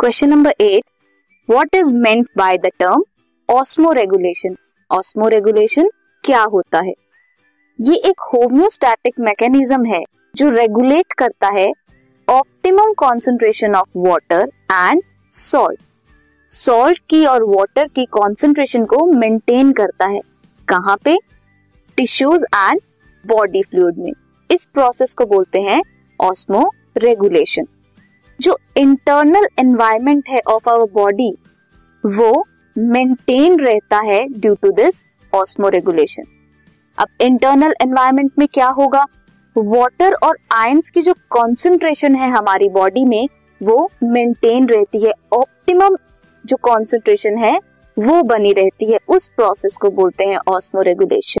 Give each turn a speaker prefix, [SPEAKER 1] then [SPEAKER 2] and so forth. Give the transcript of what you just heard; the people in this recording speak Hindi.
[SPEAKER 1] Question number eight what is meant by the term osmoregulation osmoregulation क्या होता है? ये एक होम्योस्टैटिक मैकेनिज्म है, जो रेगुलेट करता है optimum concentration of water and salt salt की और वाटर की कॉन्सेंट्रेशन को मेंटेन करता है। कहाँ पे? टिश्यूज एंड बॉडी फ्लूड में। इस प्रोसेस को बोलते हैं ऑस्मो रेगुलेशन जो इंटरनल एनवायरमेंट है ऑफ़ आवर बॉडी वो मेंटेन रहता है due to this osmoregulation अब इंटरनल एनवायरमेंट में क्या होगा? वाटर और आयंस की जो कॉन्सेंट्रेशन है हमारी बॉडी में, वो मेंटेन रहती है. ऑप्टिमम जो कॉन्सेंट्रेशन है, वो बनी रहती है. उस प्रोसेस को बोलते हैं osmoregulation